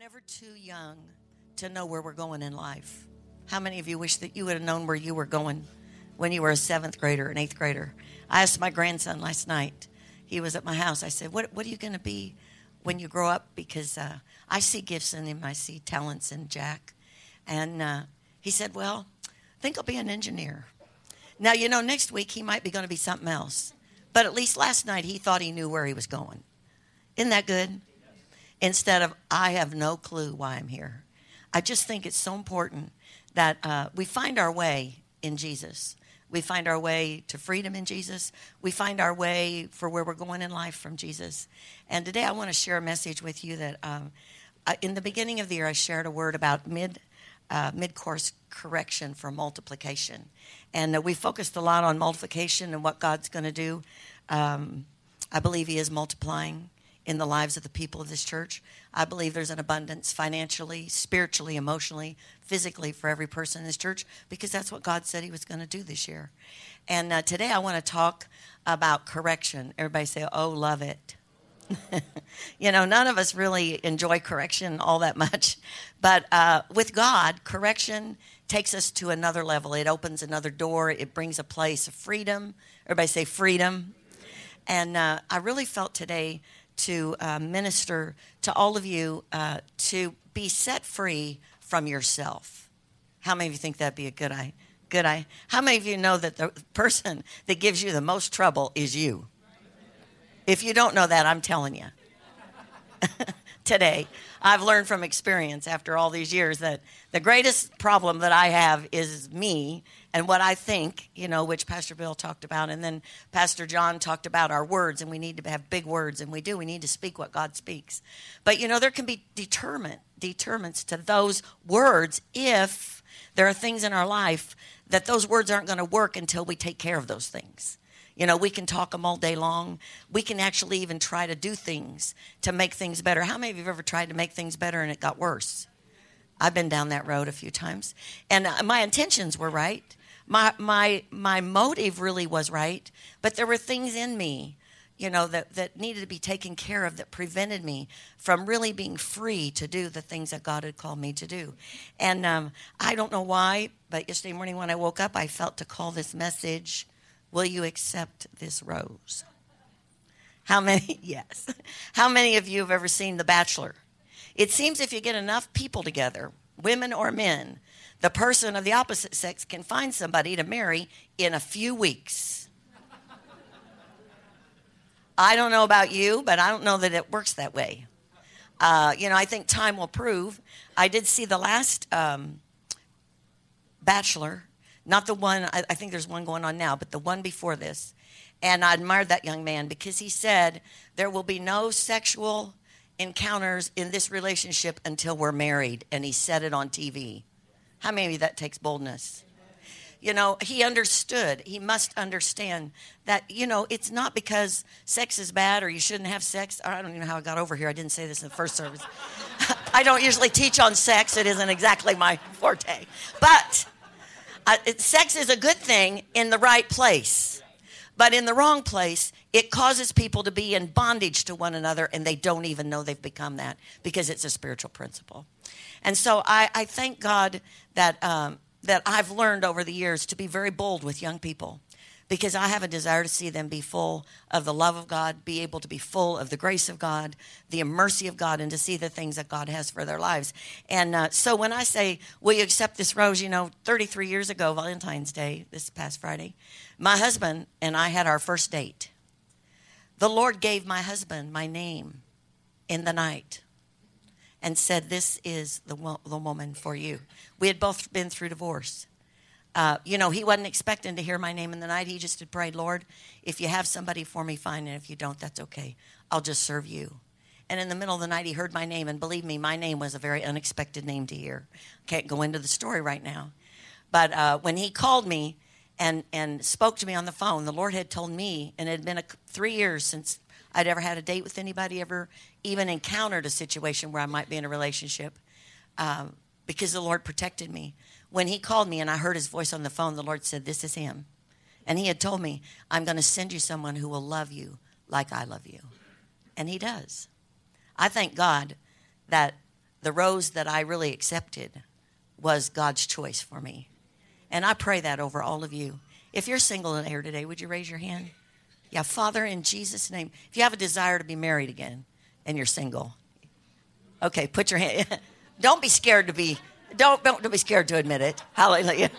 never too young to know where we're going in life. How many of you wish that you would have known where you were going when you were a seventh grader, an eighth grader? I asked my grandson last night. He was at my house. I said, "What What are you going to be when you grow up?" Because uh, I see gifts in him. I see talents in Jack, and uh, he said, "Well, I think I'll be an engineer." Now you know, next week he might be going to be something else, but at least last night he thought he knew where he was going. Isn't that good? Instead of I have no clue why I'm here. I just think it's so important that uh, we find our way in Jesus. We find our way to freedom in Jesus. We find our way for where we're going in life from Jesus. And today I want to share a message with you that um, in the beginning of the year I shared a word about mid uh, mid course correction for multiplication, and uh, we focused a lot on multiplication and what God's going to do. Um, I believe He is multiplying in the lives of the people of this church. I believe there's an abundance financially, spiritually, emotionally, physically for every person in this church because that's what God said He was going to do this year. And uh, today I want to talk about correction. Everybody say, Oh, love it. you know, none of us really enjoy correction all that much. But uh, with God, correction takes us to another level. It opens another door, it brings a place of freedom. Everybody say freedom. And uh, I really felt today to uh, minister to all of you uh, to be set free from yourself. How many of you think that'd be a good idea? Good idea. How many of you know that the person that gives you the most trouble is you? If you don't know that, I'm telling you. Today, I've learned from experience after all these years that the greatest problem that I have is me and what I think, you know, which Pastor Bill talked about. And then Pastor John talked about our words, and we need to have big words, and we do. We need to speak what God speaks. But, you know, there can be determent, determents to those words if there are things in our life that those words aren't going to work until we take care of those things. You know, we can talk them all day long. We can actually even try to do things to make things better. How many of you have ever tried to make things better and it got worse? I've been down that road a few times. And uh, my intentions were right my my my motive really was right, but there were things in me, you know, that that needed to be taken care of that prevented me from really being free to do the things that God had called me to do. And um, I don't know why, but yesterday morning when I woke up, I felt to call this message, "Will you accept this rose?" How many? Yes. How many of you have ever seen The Bachelor? It seems if you get enough people together, women or men, the person of the opposite sex can find somebody to marry in a few weeks. I don't know about you, but I don't know that it works that way. Uh, you know, I think time will prove. I did see the last um, Bachelor, not the one, I, I think there's one going on now, but the one before this. And I admired that young man because he said, There will be no sexual encounters in this relationship until we're married. And he said it on TV. How many that takes boldness? You know, he understood. He must understand that, you know, it's not because sex is bad or you shouldn't have sex. I don't even know how I got over here. I didn't say this in the first service. I don't usually teach on sex, it isn't exactly my forte. But uh, sex is a good thing in the right place. But in the wrong place, it causes people to be in bondage to one another and they don't even know they've become that because it's a spiritual principle. And so I, I thank God that, um, that I've learned over the years to be very bold with young people because I have a desire to see them be full of the love of God, be able to be full of the grace of God, the mercy of God, and to see the things that God has for their lives. And uh, so when I say, Will you accept this rose? You know, 33 years ago, Valentine's Day, this past Friday, my husband and I had our first date. The Lord gave my husband my name in the night and said, This is the, the woman for you. We had both been through divorce. Uh, you know, he wasn't expecting to hear my name in the night. He just had prayed, Lord, if you have somebody for me, fine. And if you don't, that's okay. I'll just serve you. And in the middle of the night, he heard my name. And believe me, my name was a very unexpected name to hear. Can't go into the story right now. But uh, when he called me and, and spoke to me on the phone, the Lord had told me, and it had been a, three years since I'd ever had a date with anybody, ever even encountered a situation where I might be in a relationship um, because the Lord protected me. When He called me and I heard His voice on the phone, the Lord said, This is Him. And He had told me, I'm going to send you someone who will love you like I love you. And He does. I thank God that the rose that I really accepted was God's choice for me. And I pray that over all of you. If you're single in here today, would you raise your hand? Yeah, Father, in Jesus' name, if you have a desire to be married again and you're single, okay, put your hand. don't be scared to be. Don't don't be scared to admit it. Hallelujah.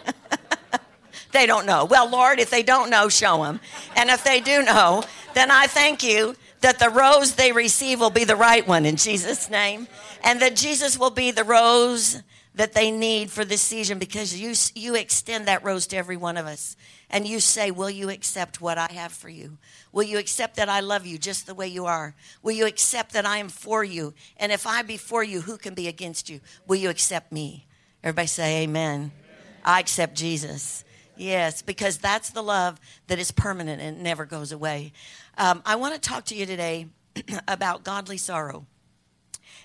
they don't know. Well, Lord, if they don't know, show them. And if they do know, then I thank you that the rose they receive will be the right one in Jesus' name, and that Jesus will be the rose that they need for this season because you you extend that rose to every one of us and you say will you accept what I have for you? Will you accept that I love you just the way you are? Will you accept that I am for you? And if I be for you who can be against you? Will you accept me? Everybody say amen, amen. I accept Jesus. Yes because that's the love that is permanent and never goes away. Um, I want to talk to you today about godly sorrow.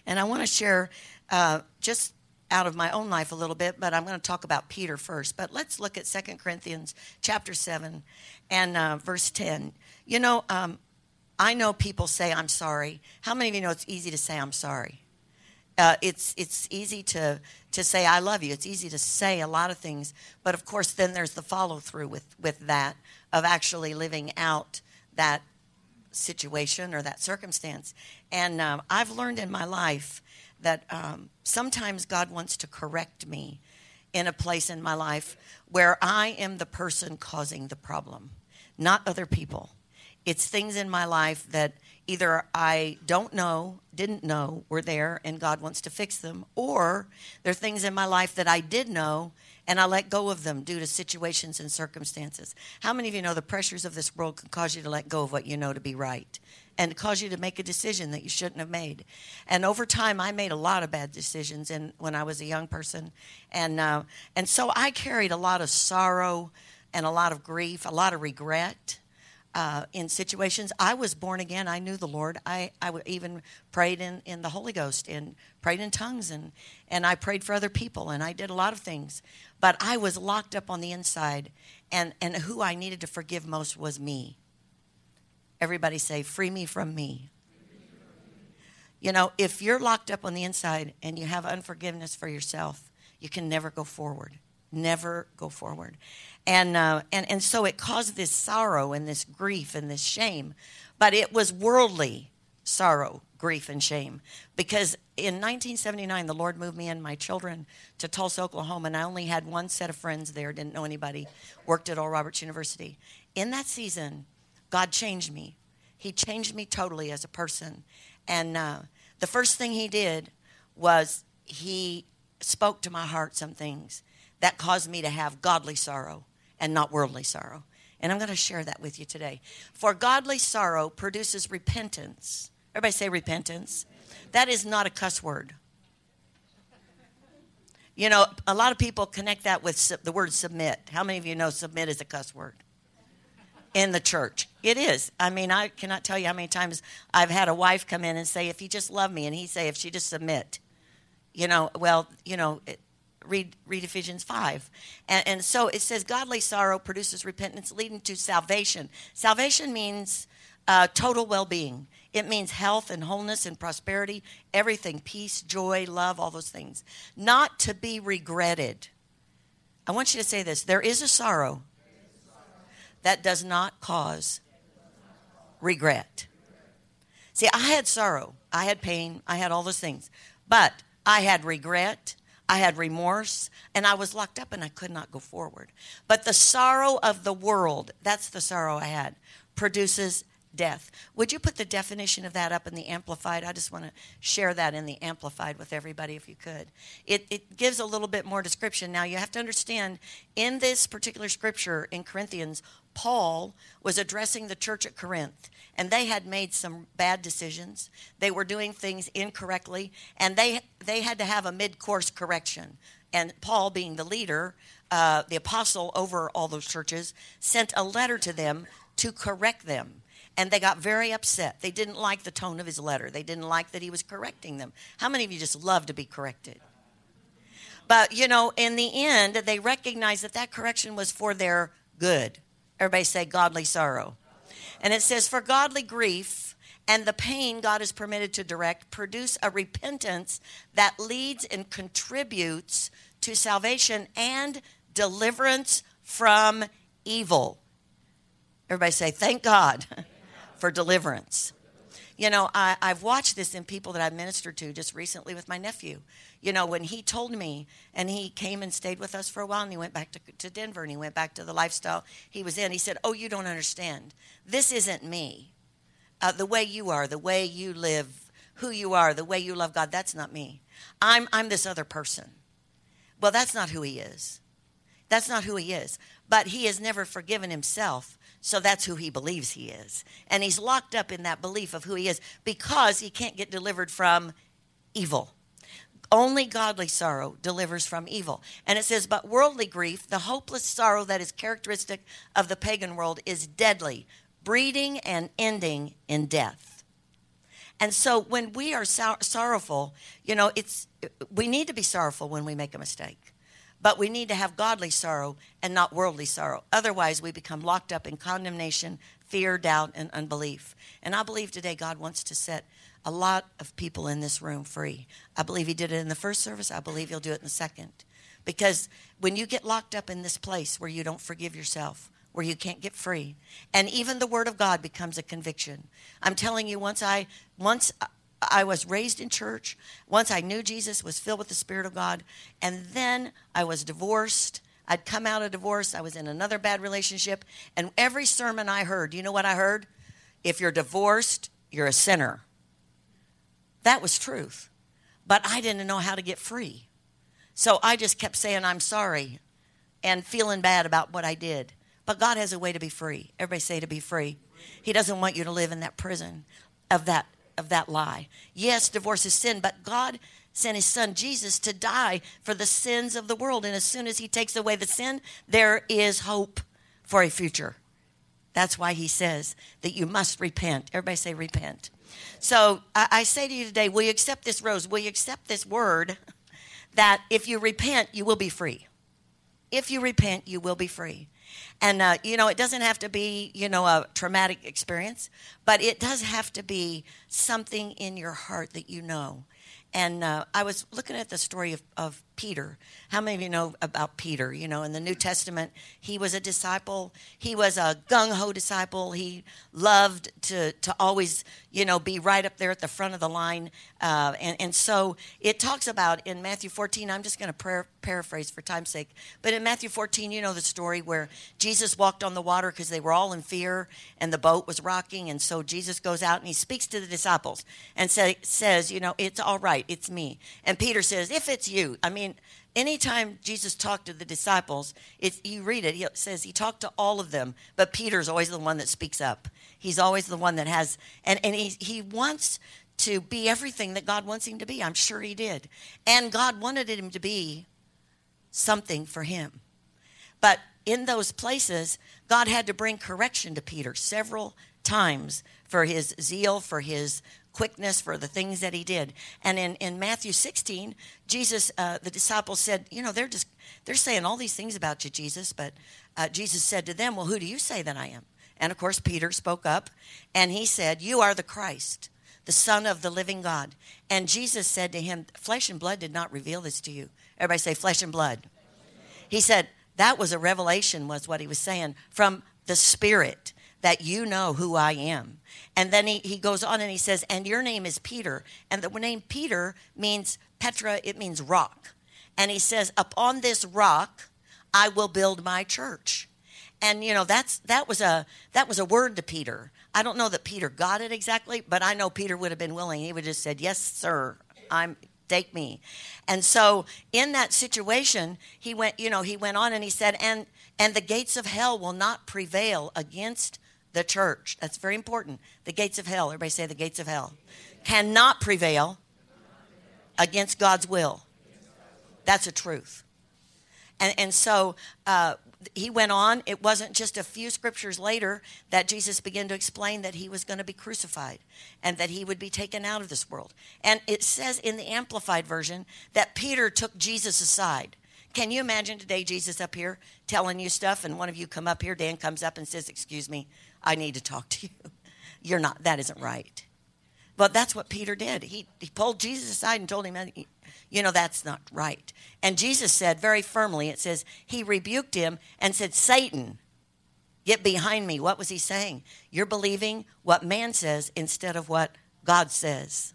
And I want to share uh, just out of my own life a little bit, but I'm going to talk about Peter first. But let's look at 2 Corinthians chapter 7 and uh, verse 10. You know, um, I know people say, I'm sorry. How many of you know it's easy to say, I'm sorry? Uh, it's, it's easy to, to say, I love you. It's easy to say a lot of things. But of course, then there's the follow through with, with that of actually living out that situation or that circumstance. And um, I've learned in my life that um, sometimes God wants to correct me in a place in my life where I am the person causing the problem, not other people. It's things in my life that either I don't know, didn't know were there, and God wants to fix them, or there are things in my life that I did know and I let go of them due to situations and circumstances. How many of you know the pressures of this world can cause you to let go of what you know to be right? And cause you to make a decision that you shouldn't have made. And over time, I made a lot of bad decisions in, when I was a young person. And, uh, and so I carried a lot of sorrow and a lot of grief, a lot of regret. Uh, in situations, I was born again. I knew the Lord. I, I even prayed in, in the Holy Ghost and prayed in tongues and, and I prayed for other people and I did a lot of things. But I was locked up on the inside and, and who I needed to forgive most was me. Everybody say, Free me from me. You know, if you're locked up on the inside and you have unforgiveness for yourself, you can never go forward. Never go forward. And, uh, and, and so it caused this sorrow and this grief and this shame. But it was worldly sorrow, grief, and shame. Because in 1979, the Lord moved me and my children to Tulsa, Oklahoma, and I only had one set of friends there, didn't know anybody, worked at Oral Roberts University. In that season, God changed me. He changed me totally as a person. And uh, the first thing He did was He spoke to my heart some things that caused me to have godly sorrow and not worldly sorrow. And I'm going to share that with you today. For godly sorrow produces repentance. Everybody say repentance. That is not a cuss word. You know, a lot of people connect that with the word submit. How many of you know submit is a cuss word? In the church. It is. I mean, I cannot tell you how many times I've had a wife come in and say, if you just love me, and he say, if she just submit. You know, well, you know, it, read, read Ephesians 5. And, and so it says, godly sorrow produces repentance leading to salvation. Salvation means uh, total well being, it means health and wholeness and prosperity, everything peace, joy, love, all those things. Not to be regretted. I want you to say this there is a sorrow that does not cause regret. See, I had sorrow, I had pain, I had all those things, but I had regret, I had remorse, and I was locked up and I could not go forward. But the sorrow of the world, that's the sorrow I had, produces death. Would you put the definition of that up in the Amplified? I just want to share that in the Amplified with everybody if you could. It, it gives a little bit more description. Now, you have to understand in this particular scripture in Corinthians, Paul was addressing the church at Corinth, and they had made some bad decisions. They were doing things incorrectly, and they, they had to have a mid course correction. And Paul, being the leader, uh, the apostle over all those churches, sent a letter to them to correct them and they got very upset. They didn't like the tone of his letter. They didn't like that he was correcting them. How many of you just love to be corrected? But, you know, in the end, they recognized that that correction was for their good. Everybody say godly sorrow. And it says, For godly grief and the pain God is permitted to direct produce a repentance that leads and contributes to salvation and deliverance from evil. Everybody say, Thank God for deliverance. You know, I, I've watched this in people that I've ministered to just recently with my nephew. You know, when he told me, and he came and stayed with us for a while, and he went back to, to Denver, and he went back to the lifestyle he was in. He said, Oh, you don't understand. This isn't me. Uh, the way you are, the way you live, who you are, the way you love God, that's not me. I'm, I'm this other person. Well, that's not who he is. That's not who he is. But he has never forgiven himself so that's who he believes he is. And he's locked up in that belief of who he is because he can't get delivered from evil. Only godly sorrow delivers from evil. And it says, But worldly grief, the hopeless sorrow that is characteristic of the pagan world, is deadly, breeding and ending in death. And so when we are sor- sorrowful, you know, it's we need to be sorrowful when we make a mistake. But we need to have godly sorrow and not worldly sorrow. Otherwise, we become locked up in condemnation, fear, doubt, and unbelief. And I believe today God wants to set a lot of people in this room free. I believe He did it in the first service. I believe He'll do it in the second. Because when you get locked up in this place where you don't forgive yourself, where you can't get free, and even the Word of God becomes a conviction. I'm telling you, once I once I was raised in church. Once I knew Jesus, was filled with the Spirit of God, and then I was divorced. I'd come out of divorce. I was in another bad relationship. And every sermon I heard, you know what I heard? If you're divorced, you're a sinner. That was truth. But I didn't know how to get free. So I just kept saying, I'm sorry, and feeling bad about what I did. But God has a way to be free. Everybody say to be free. He doesn't want you to live in that prison of that of that lie. Yes, divorce is sin, but God sent his son Jesus to die for the sins of the world. And as soon as he takes away the sin, there is hope for a future. That's why he says that you must repent. Everybody say repent. So I, I say to you today, will you accept this rose? Will you accept this word that if you repent, you will be free? If you repent, you will be free. And, uh, you know, it doesn't have to be, you know, a traumatic experience, but it does have to be something in your heart that you know. And uh, I was looking at the story of, of Peter. How many of you know about Peter? You know, in the New Testament, he was a disciple. He was a gung ho disciple. He loved to, to always, you know, be right up there at the front of the line. Uh, and, and so it talks about in Matthew 14, I'm just going to paraphrase for time's sake, but in Matthew 14, you know the story where Jesus walked on the water because they were all in fear and the boat was rocking. And so Jesus goes out and he speaks to the disciples and say, says, you know, it's all right, it's me. And Peter says, if it's you, I mean, anytime Jesus talked to the disciples, it, you read it, it says he talked to all of them, but Peter's always the one that speaks up. He's always the one that has, and, and he, he wants to be everything that God wants him to be. I'm sure he did. And God wanted him to be something for him. But in those places, God had to bring correction to Peter several times for his zeal, for his quickness for the things that he did. And in, in Matthew 16, Jesus, uh, the disciples said, you know, they're just, they're saying all these things about you, Jesus. But uh, Jesus said to them, well, who do you say that I am? And of course, Peter spoke up and he said, you are the Christ, the Son of the living God. And Jesus said to him, flesh and blood did not reveal this to you. Everybody say, flesh and blood. He said, that was a revelation, was what he was saying, from the Spirit that you know who I am. And then he, he goes on and he says, And your name is Peter. And the name Peter means Petra, it means rock. And he says, Upon this rock I will build my church. And you know, that's that was a that was a word to Peter. I don't know that Peter got it exactly, but I know Peter would have been willing. He would have just said, Yes, sir, I'm take me. And so in that situation, he went, you know, he went on and he said, and and the gates of hell will not prevail against the church. That's very important. The gates of hell, everybody say the gates of hell, cannot prevail against God's will. That's a truth. And, and so uh, he went on. It wasn't just a few scriptures later that Jesus began to explain that he was going to be crucified and that he would be taken out of this world. And it says in the Amplified Version that Peter took Jesus aside. Can you imagine today Jesus up here telling you stuff and one of you come up here, Dan comes up and says, Excuse me, I need to talk to you. You're not, that isn't right. But that's what Peter did. He, he pulled Jesus aside and told him, you know, that's not right. And Jesus said very firmly, it says, he rebuked him and said, Satan, get behind me. What was he saying? You're believing what man says instead of what God says.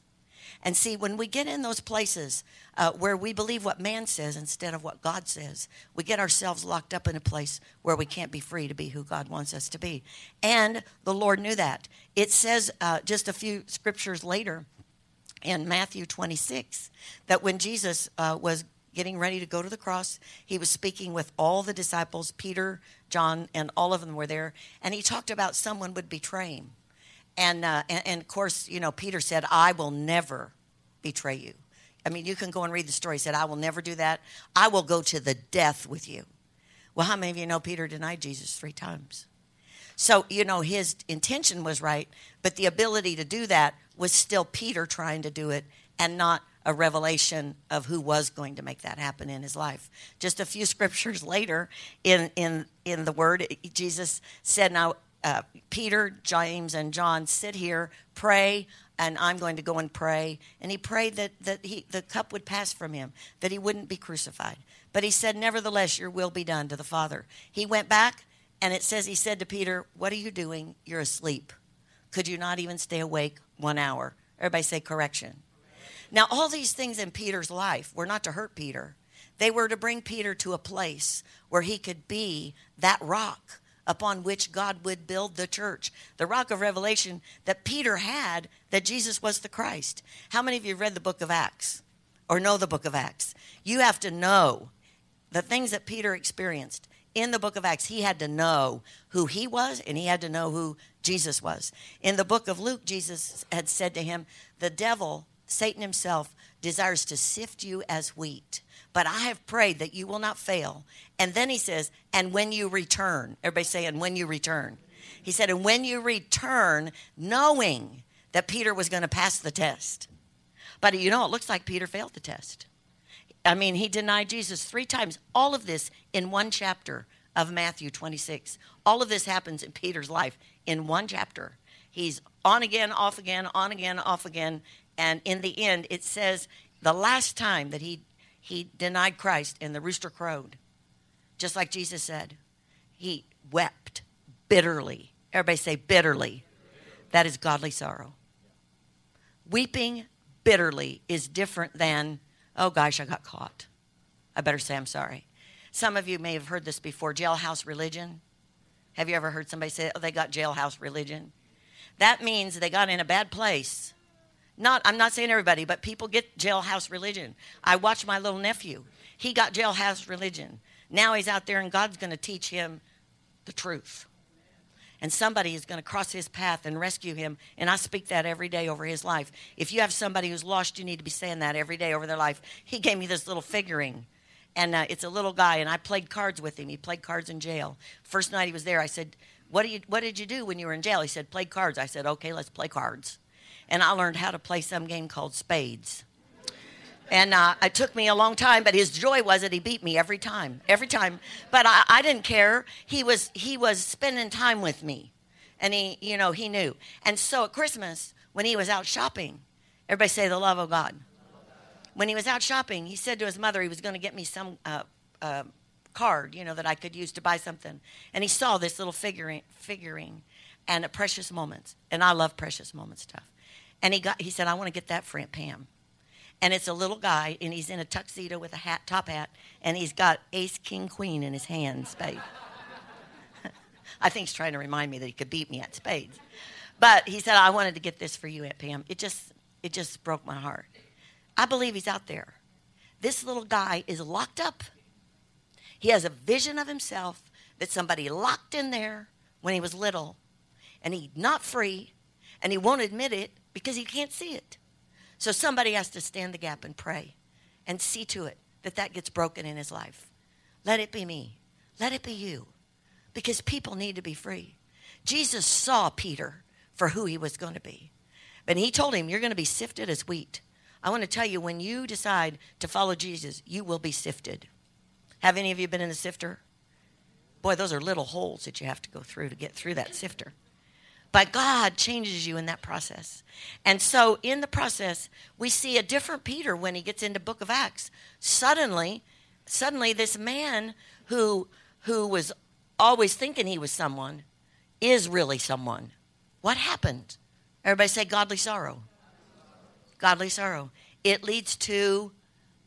And see, when we get in those places uh, where we believe what man says instead of what God says, we get ourselves locked up in a place where we can't be free to be who God wants us to be. And the Lord knew that. It says uh, just a few scriptures later in Matthew 26 that when Jesus uh, was getting ready to go to the cross, he was speaking with all the disciples, Peter, John, and all of them were there, and he talked about someone would betray him. And, uh, and, and, of course, you know, Peter said, I will never betray you. I mean, you can go and read the story. He said, I will never do that. I will go to the death with you. Well, how many of you know Peter denied Jesus three times? So, you know, his intention was right, but the ability to do that was still Peter trying to do it and not a revelation of who was going to make that happen in his life. Just a few scriptures later in, in, in the word, Jesus said, Now, uh, Peter, James, and John, sit here, pray, and I'm going to go and pray. And he prayed that, that he, the cup would pass from him, that he wouldn't be crucified. But he said, Nevertheless, your will be done to the Father. He went back, and it says he said to Peter, What are you doing? You're asleep. Could you not even stay awake one hour? Everybody say correction. Now, all these things in Peter's life were not to hurt Peter. They were to bring Peter to a place where he could be that rock upon which God would build the church. The rock of revelation that Peter had that Jesus was the Christ. How many of you read the book of Acts or know the book of Acts? You have to know the things that Peter experienced in the book of Acts. He had to know who he was and he had to know who Jesus was. In the book of Luke, Jesus had said to him, The devil, Satan himself, desires to sift you as wheat but I have prayed that you will not fail. And then he says, and when you return, everybody say, and when you return. He said, and when you return, knowing that Peter was going to pass the test. But you know, it looks like Peter failed the test. I mean, he denied Jesus three times. All of this in one chapter of Matthew 26. All of this happens in Peter's life in one chapter. He's on again, off again, on again, off again. And in the end, it says the last time that he he denied Christ and the rooster crowed. Just like Jesus said. He wept bitterly. Everybody say bitterly. That is godly sorrow. Weeping bitterly is different than, oh gosh, I got caught. I better say I'm sorry. Some of you may have heard this before jailhouse religion. Have you ever heard somebody say, oh, they got jailhouse religion? That means they got in a bad place not, I'm not saying everybody, but people get jailhouse religion. I watched my little nephew. He got jailhouse religion. Now he's out there and God's going to teach him the truth. And somebody is going to cross his path and rescue him. And I speak that every day over his life. If you have somebody who's lost, you need to be saying that every day over their life. He gave me this little figuring. And uh, it's a little guy, and I played cards with him. He played cards in jail. First night he was there, I said, what, do you, what did you do when you were in jail? He said, Played cards. I said, Okay, let's play cards and I learned how to play some game called spades. And uh, it took me a long time, but his joy was that he beat me every time, every time. But I, I didn't care. He was he was spending time with me, and he you know he knew. And so at Christmas, when he was out shopping, everybody say the love of God. When he was out shopping, he said to his mother he was going to get me some uh, uh, card, you know, that I could use to buy something. And he saw this little figuring, figuring, and precious moments. And I love precious moments stuff. And he got he said, I want to get that for Aunt Pam. And it's a little guy, and he's in a tuxedo with a hat, top hat, and he's got ace, king, queen in his hand, spade. I think he's trying to remind me that he could beat me at spades. But he said, I wanted to get this for you, Aunt Pam. It just, it just broke my heart. I believe he's out there. This little guy is locked up. He has a vision of himself that somebody locked in there when he was little, and he's not free, and he won't admit it, because he can't see it. So somebody has to stand the gap and pray and see to it that that gets broken in his life. Let it be me. Let it be you. Because people need to be free. Jesus saw Peter for who he was going to be. But he told him, You're going to be sifted as wheat. I want to tell you, when you decide to follow Jesus, you will be sifted. Have any of you been in the sifter? Boy, those are little holes that you have to go through to get through that sifter. But God changes you in that process. And so in the process, we see a different Peter when he gets into book of Acts. Suddenly, suddenly this man who who was always thinking he was someone is really someone. What happened? Everybody say godly sorrow. Godly sorrow. It leads to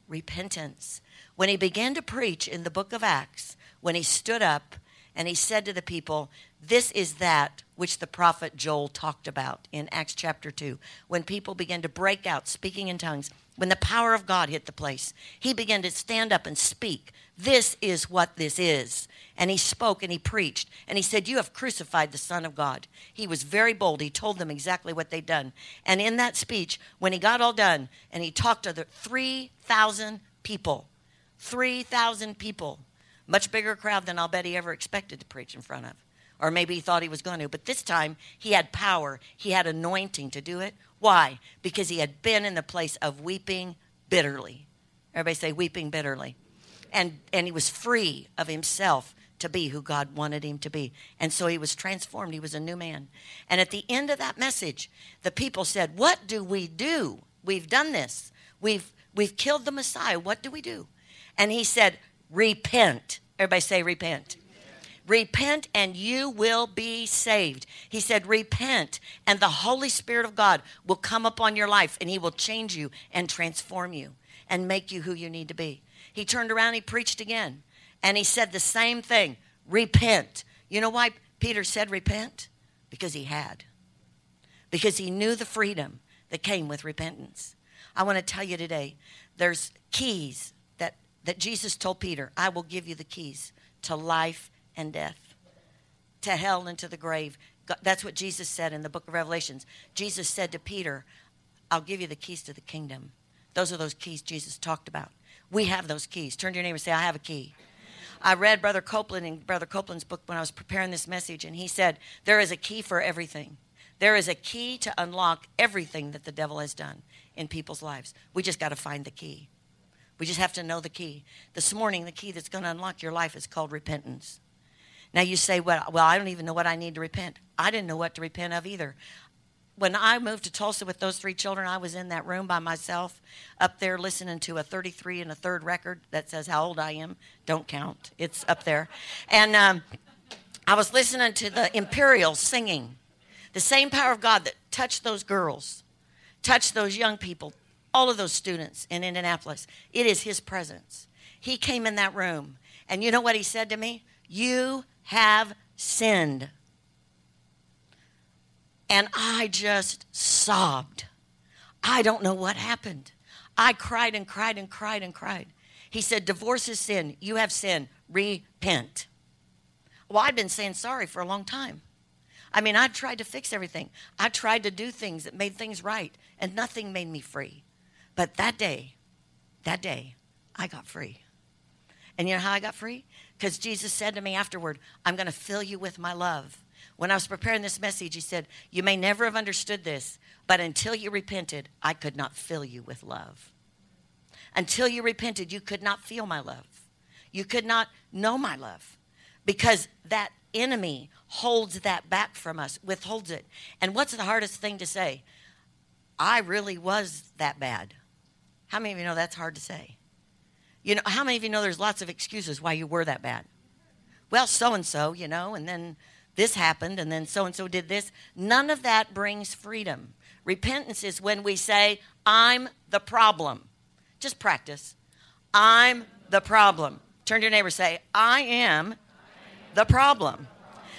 repentance. When he began to preach in the book of Acts, when he stood up and he said to the people, This is that which the prophet Joel talked about in Acts chapter 2. When people began to break out speaking in tongues, when the power of God hit the place, he began to stand up and speak. This is what this is. And he spoke and he preached. And he said, You have crucified the Son of God. He was very bold. He told them exactly what they'd done. And in that speech, when he got all done and he talked to the 3,000 people, 3,000 people, much bigger crowd than I'll bet he ever expected to preach in front of. Or maybe he thought he was going to. But this time, he had power, he had anointing to do it. Why? Because he had been in the place of weeping bitterly. Everybody say, weeping bitterly. And, and he was free of himself to be who God wanted him to be. And so he was transformed. He was a new man. And at the end of that message, the people said, What do we do? We've done this. We've, we've killed the Messiah. What do we do? And he said, Repent. Everybody say, Repent. Repent and you will be saved. He said, Repent, and the Holy Spirit of God will come upon your life and He will change you and transform you and make you who you need to be. He turned around, he preached again, and he said the same thing Repent. You know why Peter said repent? Because he had, because he knew the freedom that came with repentance. I want to tell you today there's keys that, that Jesus told Peter I will give you the keys to life and death, to hell and to the grave. That's what Jesus said in the book of Revelations. Jesus said to Peter, I'll give you the keys to the kingdom. Those are those keys Jesus talked about. We have those keys. Turn to your neighbor and say, I have a key. I read Brother Copeland in Brother Copeland's book when I was preparing this message, and he said, There is a key for everything. There is a key to unlock everything that the devil has done in people's lives. We just got to find the key. We just have to know the key. This morning, the key that's going to unlock your life is called repentance. Now you say, well, well, I don't even know what I need to repent. I didn't know what to repent of either. When I moved to Tulsa with those three children, I was in that room by myself, up there listening to a 33 and a third record that says how old I am. Don't count, it's up there. And um, I was listening to the Imperials singing. The same power of God that touched those girls, touched those young people, all of those students in Indianapolis, it is His presence. He came in that room, and you know what He said to me? You have sinned. And I just sobbed. I don't know what happened. I cried and cried and cried and cried. He said, Divorce is sin. You have sinned. Repent. Well, I'd been saying sorry for a long time. I mean, I tried to fix everything. I tried to do things that made things right, and nothing made me free. But that day, that day, I got free. And you know how I got free? Because Jesus said to me afterward, I'm going to fill you with my love. When I was preparing this message, he said, You may never have understood this, but until you repented, I could not fill you with love. Until you repented, you could not feel my love. You could not know my love because that enemy holds that back from us, withholds it. And what's the hardest thing to say? I really was that bad. How many of you know that's hard to say? You know, how many of you know there's lots of excuses why you were that bad? Well, so and so, you know, and then this happened, and then so and so did this. None of that brings freedom. Repentance is when we say, I'm the problem. Just practice. I'm the problem. Turn to your neighbor say, I am the problem.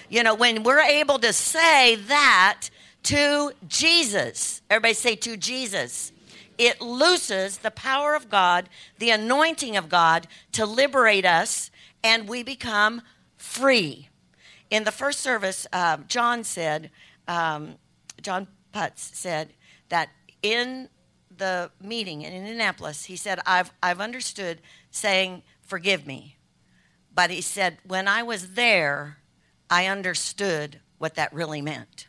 You know, when we're able to say that to Jesus, everybody say to Jesus it looses the power of God, the anointing of God to liberate us, and we become free. In the first service, uh, John said, um, John Putz said that in the meeting in Indianapolis, he said, I've, I've understood saying, forgive me. But he said, when I was there, I understood what that really meant.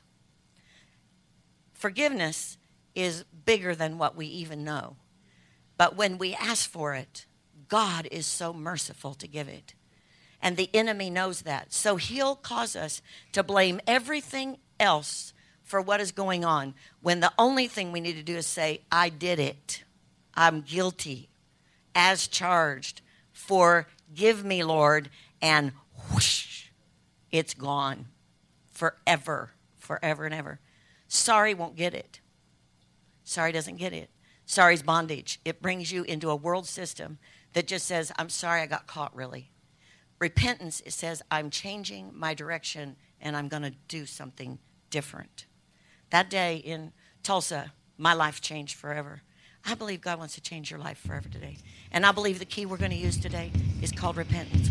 Forgiveness is bigger than what we even know. But when we ask for it, God is so merciful to give it. And the enemy knows that. So he'll cause us to blame everything else for what is going on when the only thing we need to do is say, I did it. I'm guilty as charged. Forgive me, Lord. And whoosh, it's gone forever, forever and ever. Sorry won't get it. Sorry doesn't get it. Sorry's bondage. It brings you into a world system that just says, I'm sorry I got caught, really. Repentance, it says, I'm changing my direction and I'm going to do something different. That day in Tulsa, my life changed forever. I believe God wants to change your life forever today. And I believe the key we're going to use today is called repentance.